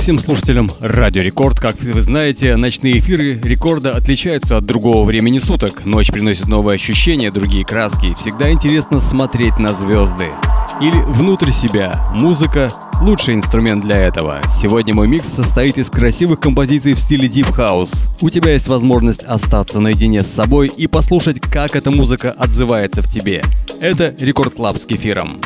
Всем слушателям Радио Рекорд. Как вы знаете, ночные эфиры Рекорда отличаются от другого времени суток. Ночь приносит новые ощущения, другие краски. Всегда интересно смотреть на звезды. Или внутрь себя. Музыка – лучший инструмент для этого. Сегодня мой микс состоит из красивых композиций в стиле Deep House. У тебя есть возможность остаться наедине с собой и послушать, как эта музыка отзывается в тебе. Это Рекорд Клаб с Кефиром.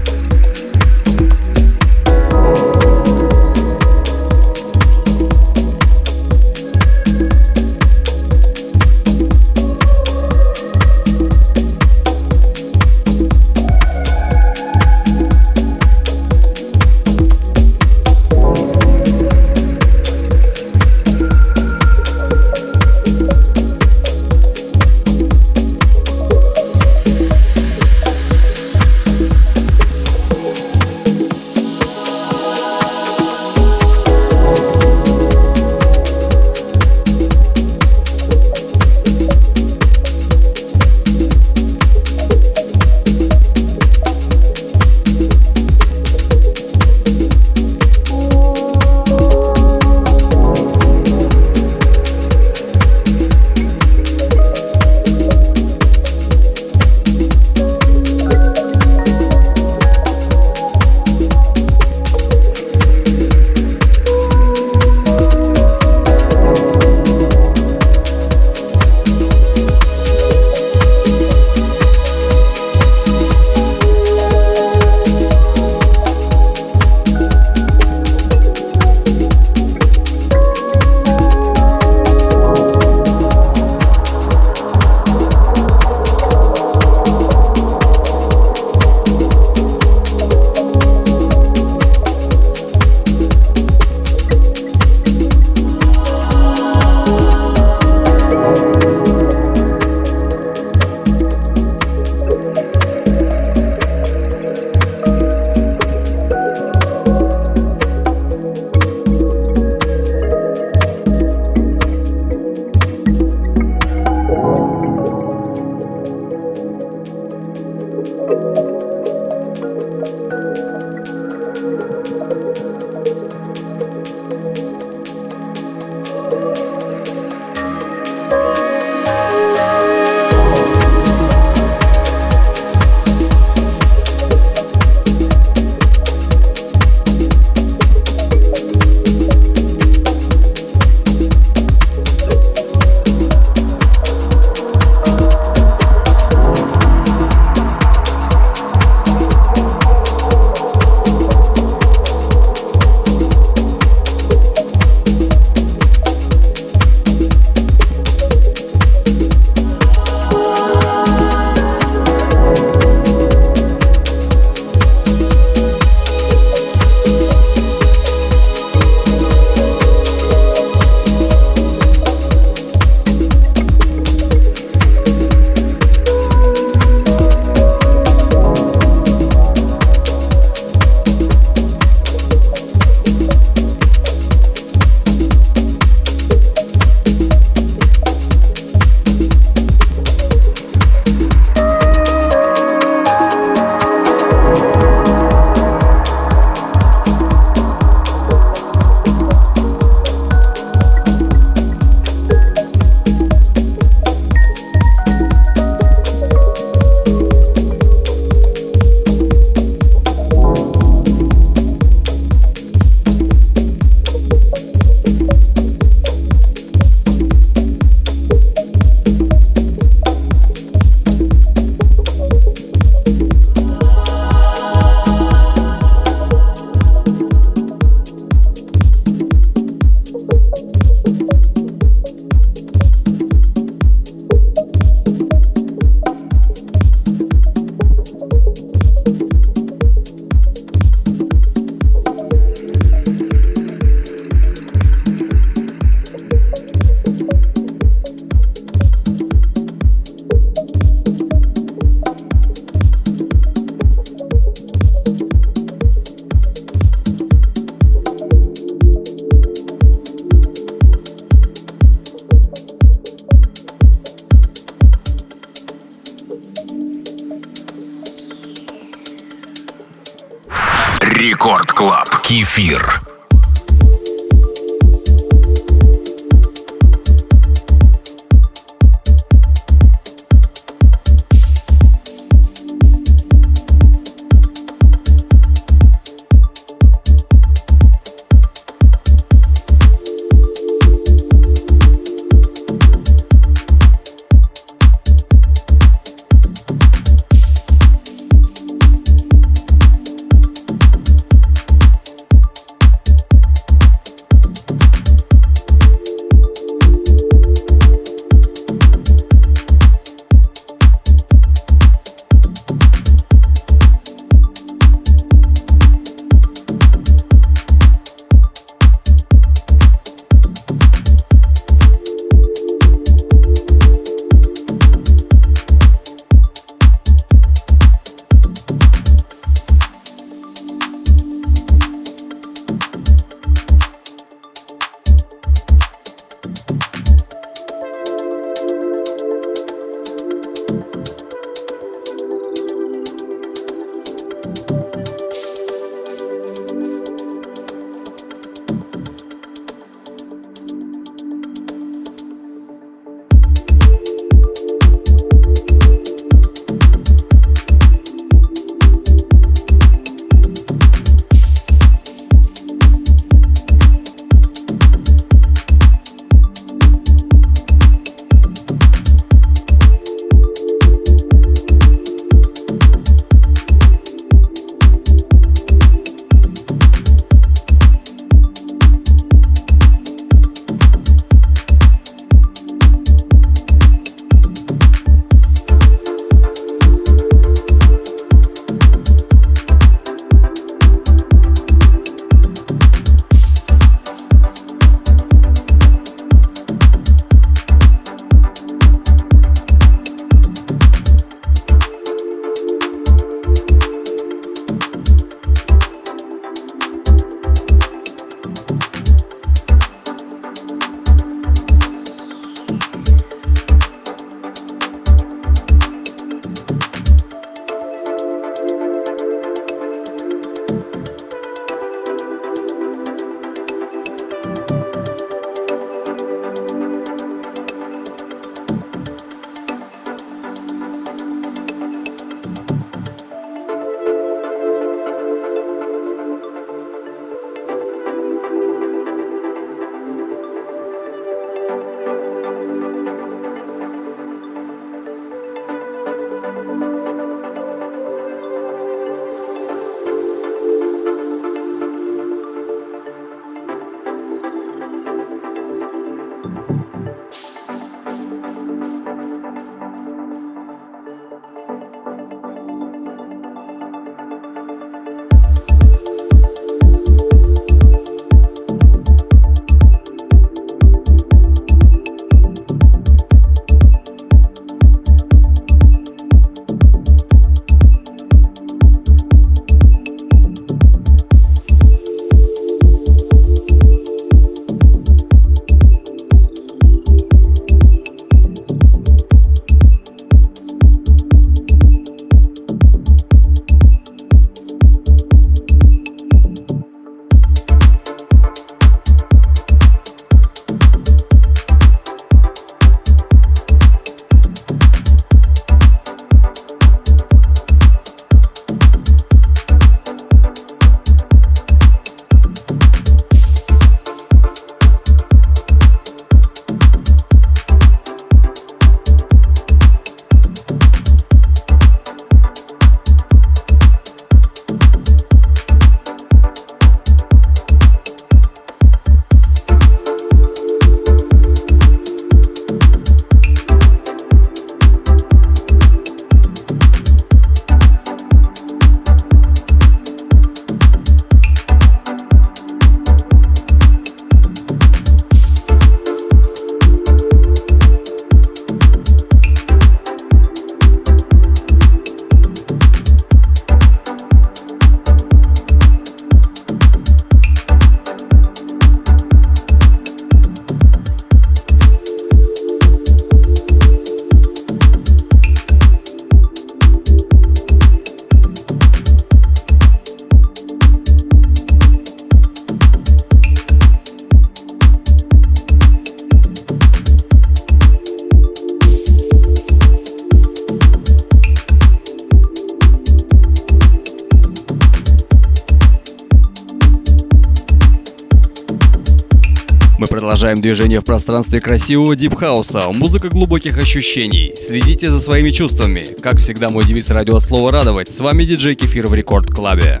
Продолжаем движение в пространстве красивого дипхауса, музыка глубоких ощущений. Следите за своими чувствами. Как всегда, мой девиз радио от слова радовать. С вами диджей Кефир в Рекорд Клабе.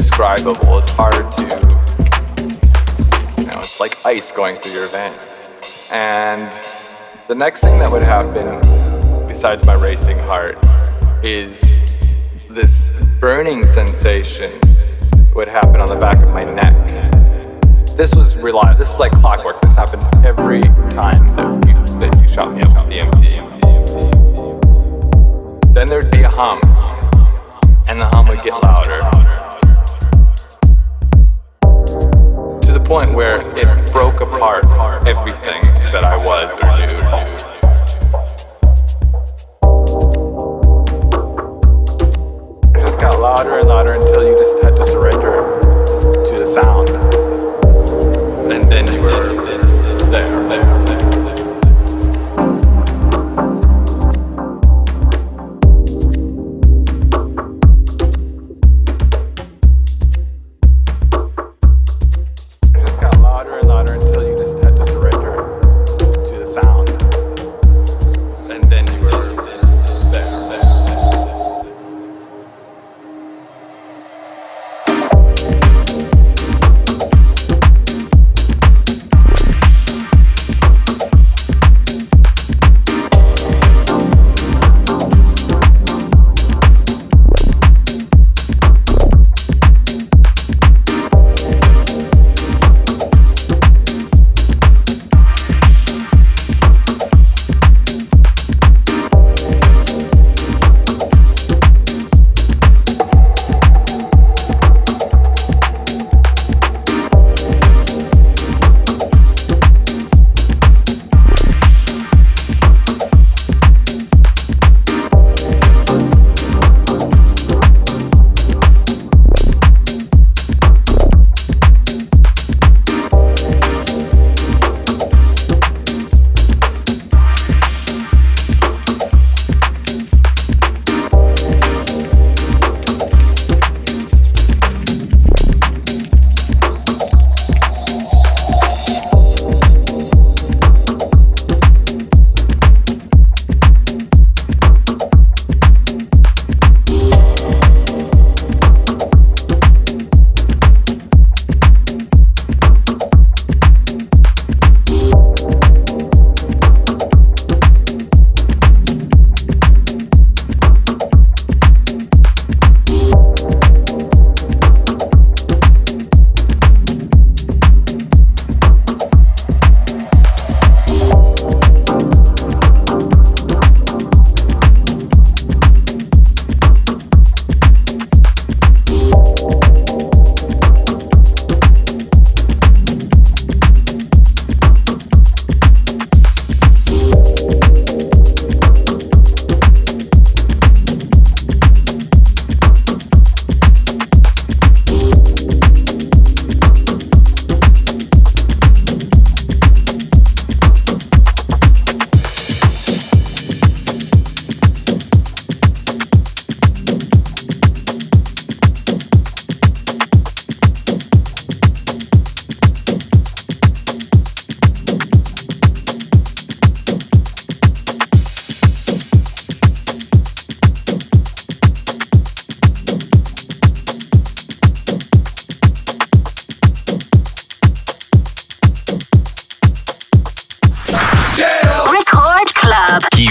Indescribable. It's hard to, you know, it's like ice going through your veins. And the next thing that would happen, besides my racing heart, is this burning sensation would happen on the back of my neck. This was reliable. This is like clockwork. This happened every time that you, that you shot me up the DMT. Then there'd be a hum, and the hum would get louder. To the point where it broke apart everything that I was or knew. It just got louder and louder until you just had to surrender to the sound. And then you were there, there, there.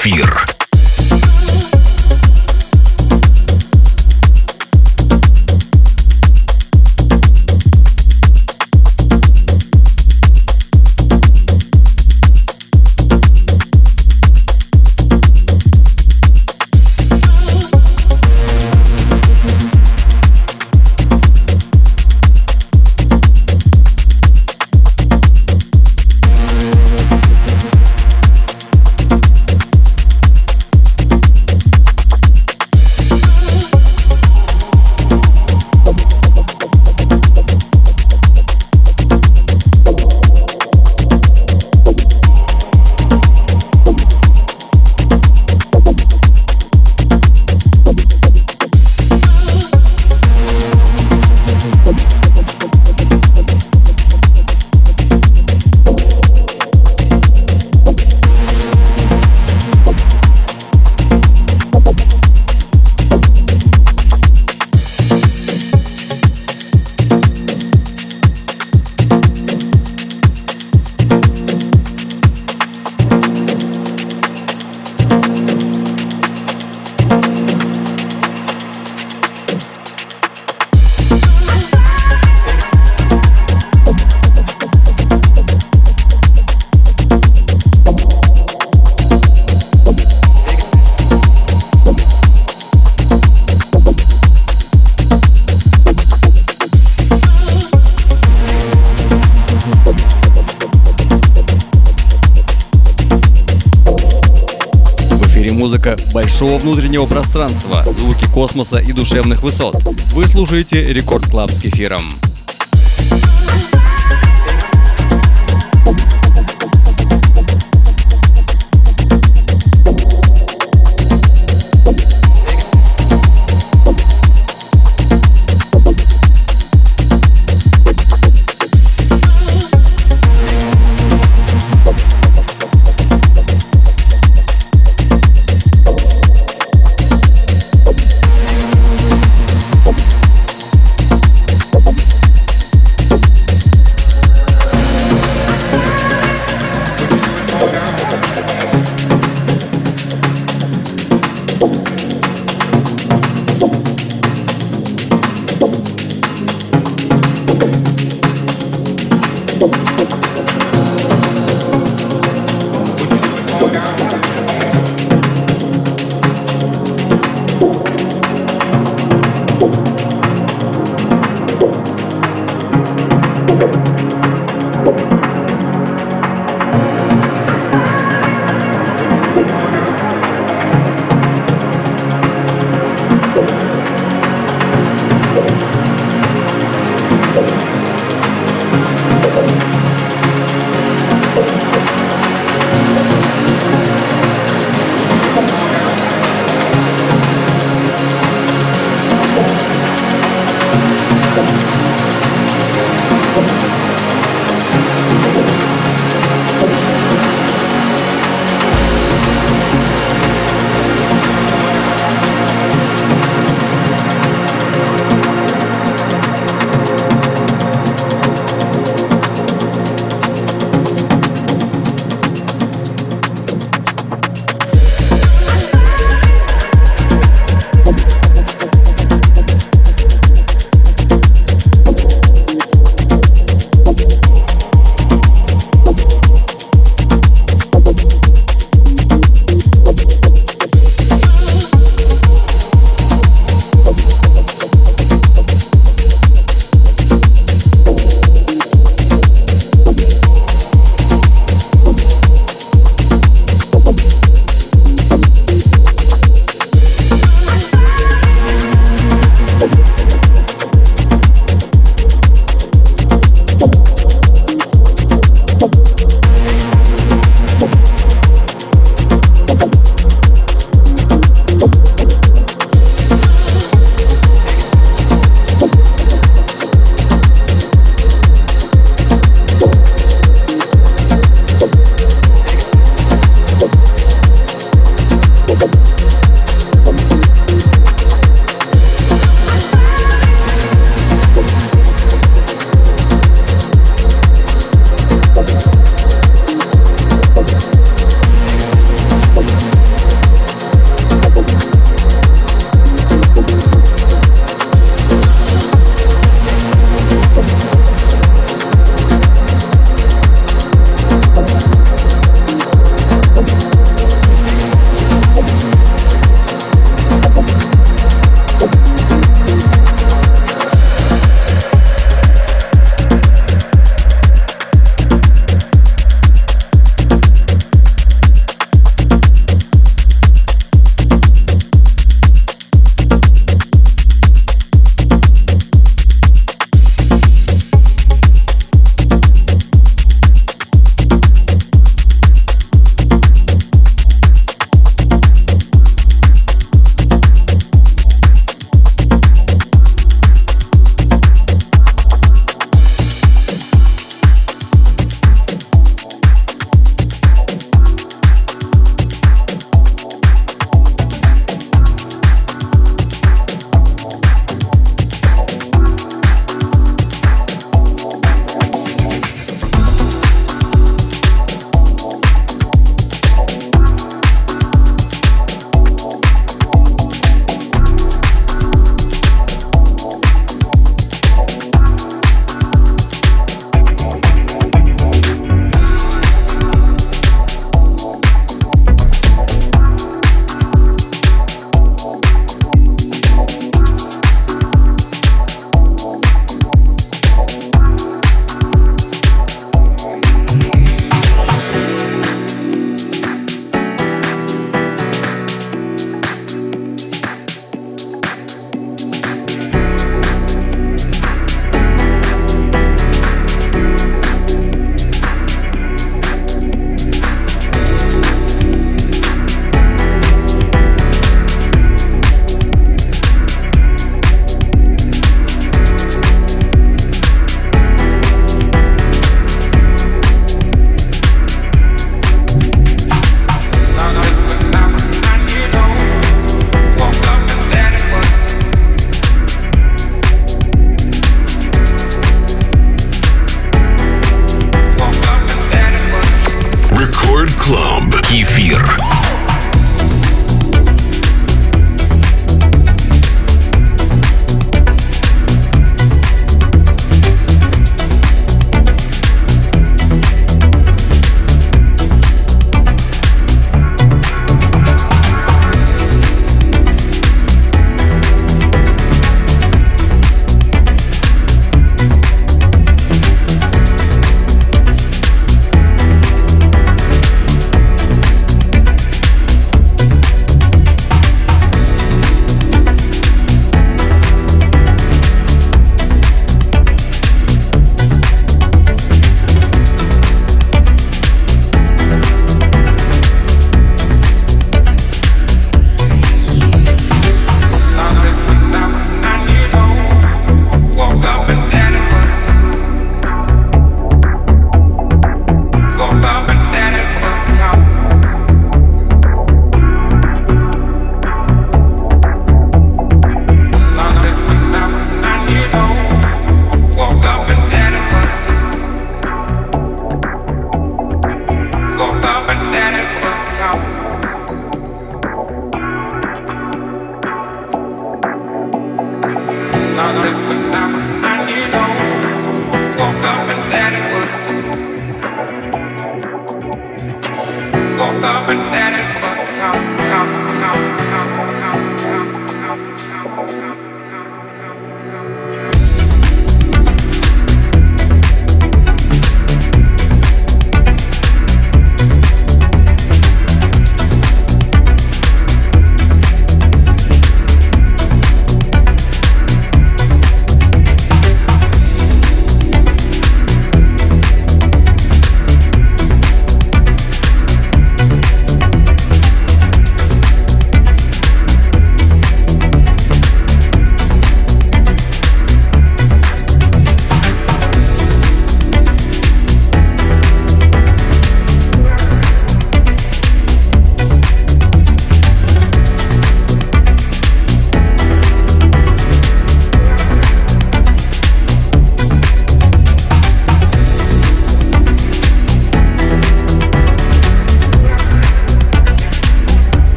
эфир. Кефир. большого внутреннего пространства, звуки космоса и душевных высот. Вы слушаете Рекорд Клаб с Кефиром.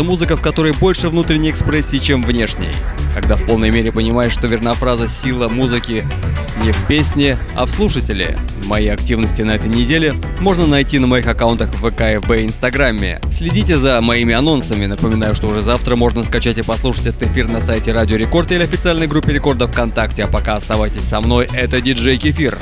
Нравится музыка, в которой больше внутренней экспрессии, чем внешней. Когда в полной мере понимаешь, что верна фраза «сила музыки» не в песне, а в слушателе. Мои активности на этой неделе можно найти на моих аккаунтах в ВК, ФБ и Инстаграме. Следите за моими анонсами. Напоминаю, что уже завтра можно скачать и послушать этот эфир на сайте Радио Рекорд или официальной группе Рекорда ВКонтакте. А пока оставайтесь со мной, это диджей Кефир.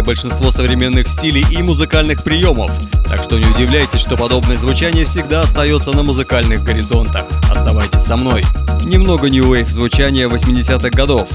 Сформировали большинство современных стилей и музыкальных приемов. Так что не удивляйтесь, что подобное звучание всегда остается на музыкальных горизонтах. Оставайтесь со мной. Немного New Wave звучания 80-х годов.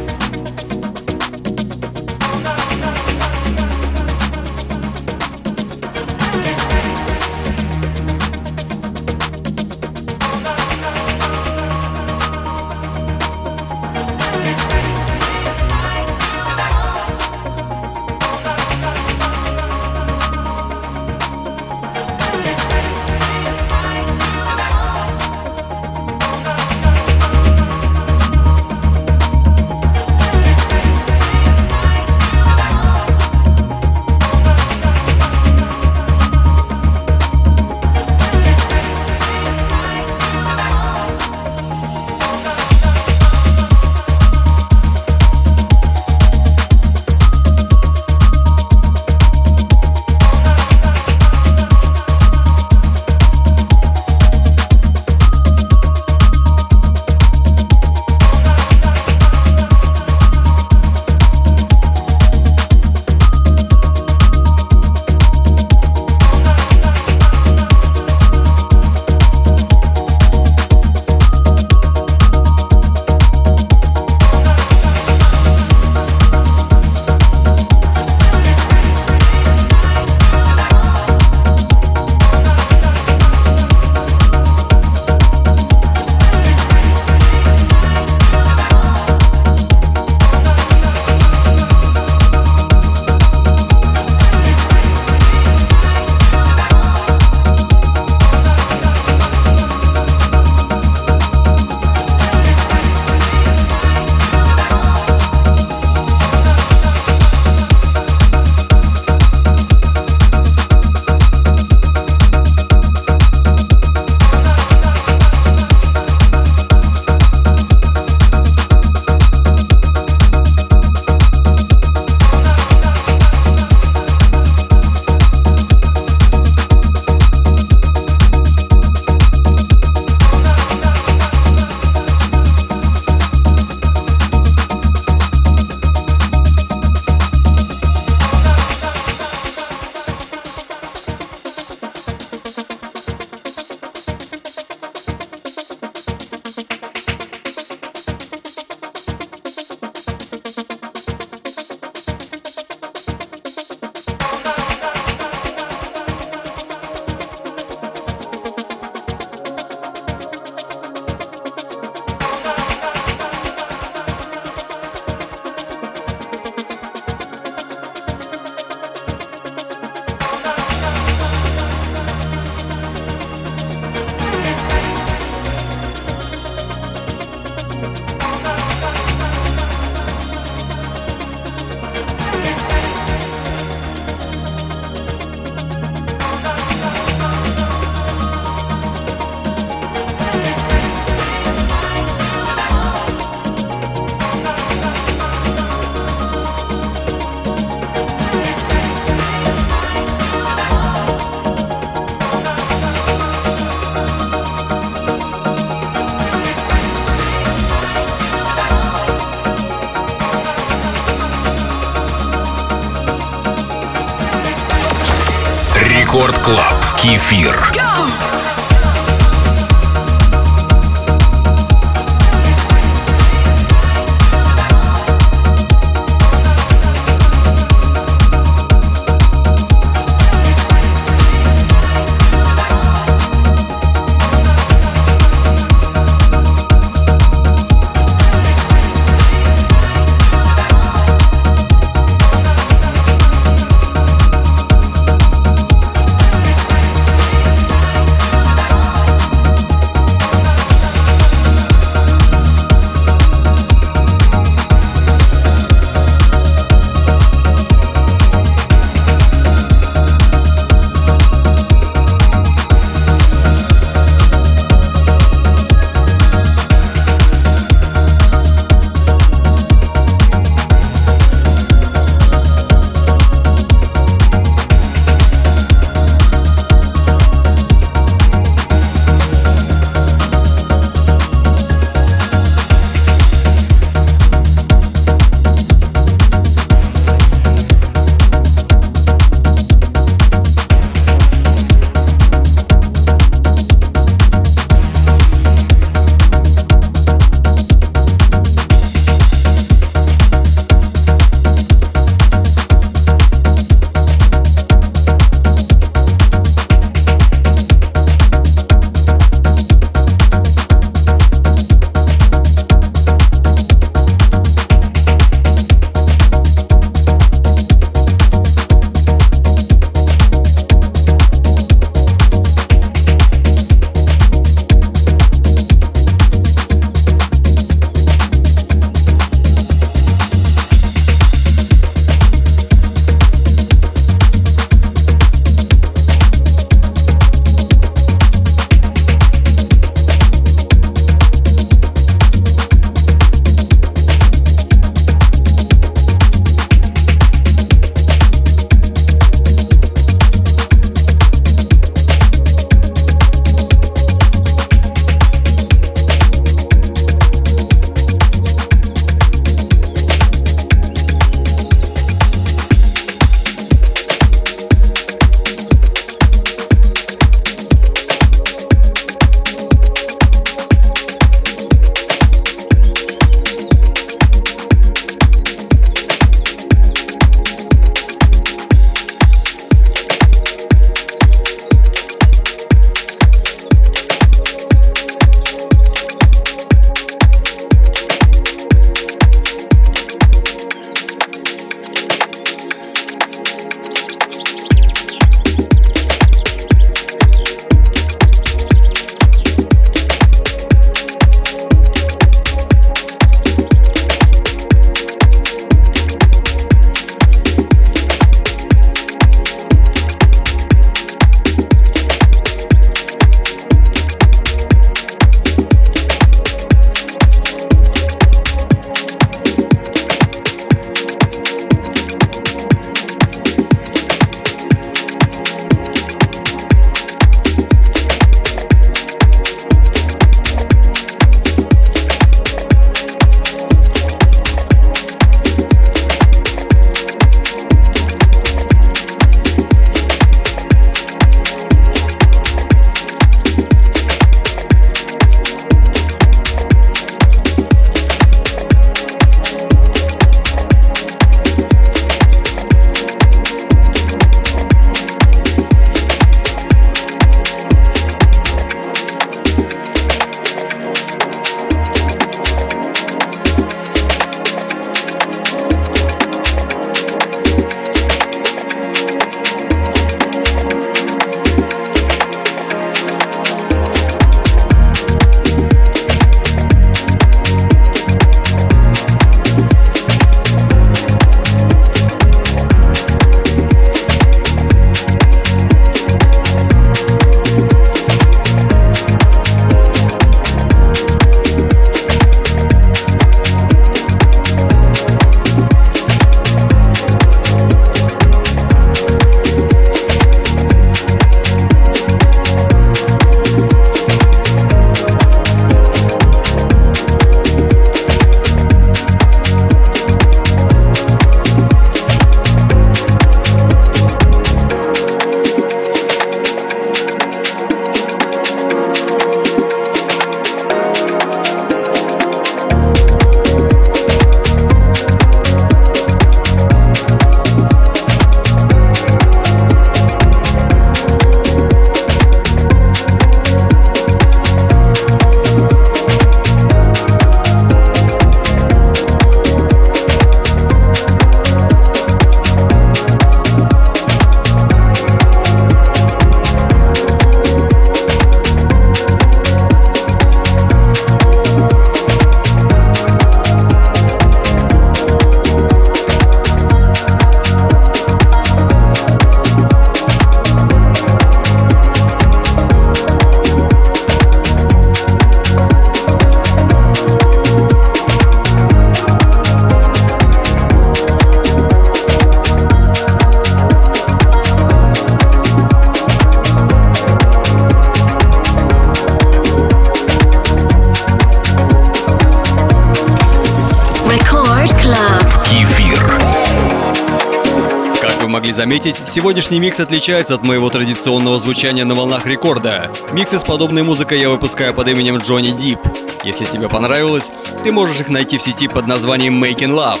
Заметить, сегодняшний микс отличается от моего традиционного звучания на волнах рекорда. Миксы с подобной музыкой я выпускаю под именем Джонни Дип. Если тебе понравилось, ты можешь их найти в сети под названием Making Love.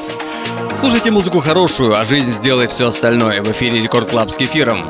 Слушайте музыку хорошую, а жизнь сделает все остальное в эфире Рекорд Клаб с Кефиром.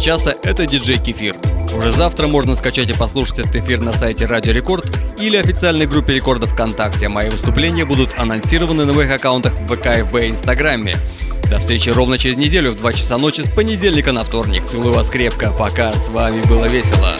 Часа. Это диджей Кефир. Уже завтра можно скачать и послушать этот эфир на сайте Радио Рекорд или официальной группе рекордов ВКонтакте. Мои выступления будут анонсированы на моих аккаунтах в ВК, ФБ и Инстаграме. До встречи ровно через неделю в 2 часа ночи с понедельника на вторник. Целую вас крепко. Пока. С вами было весело.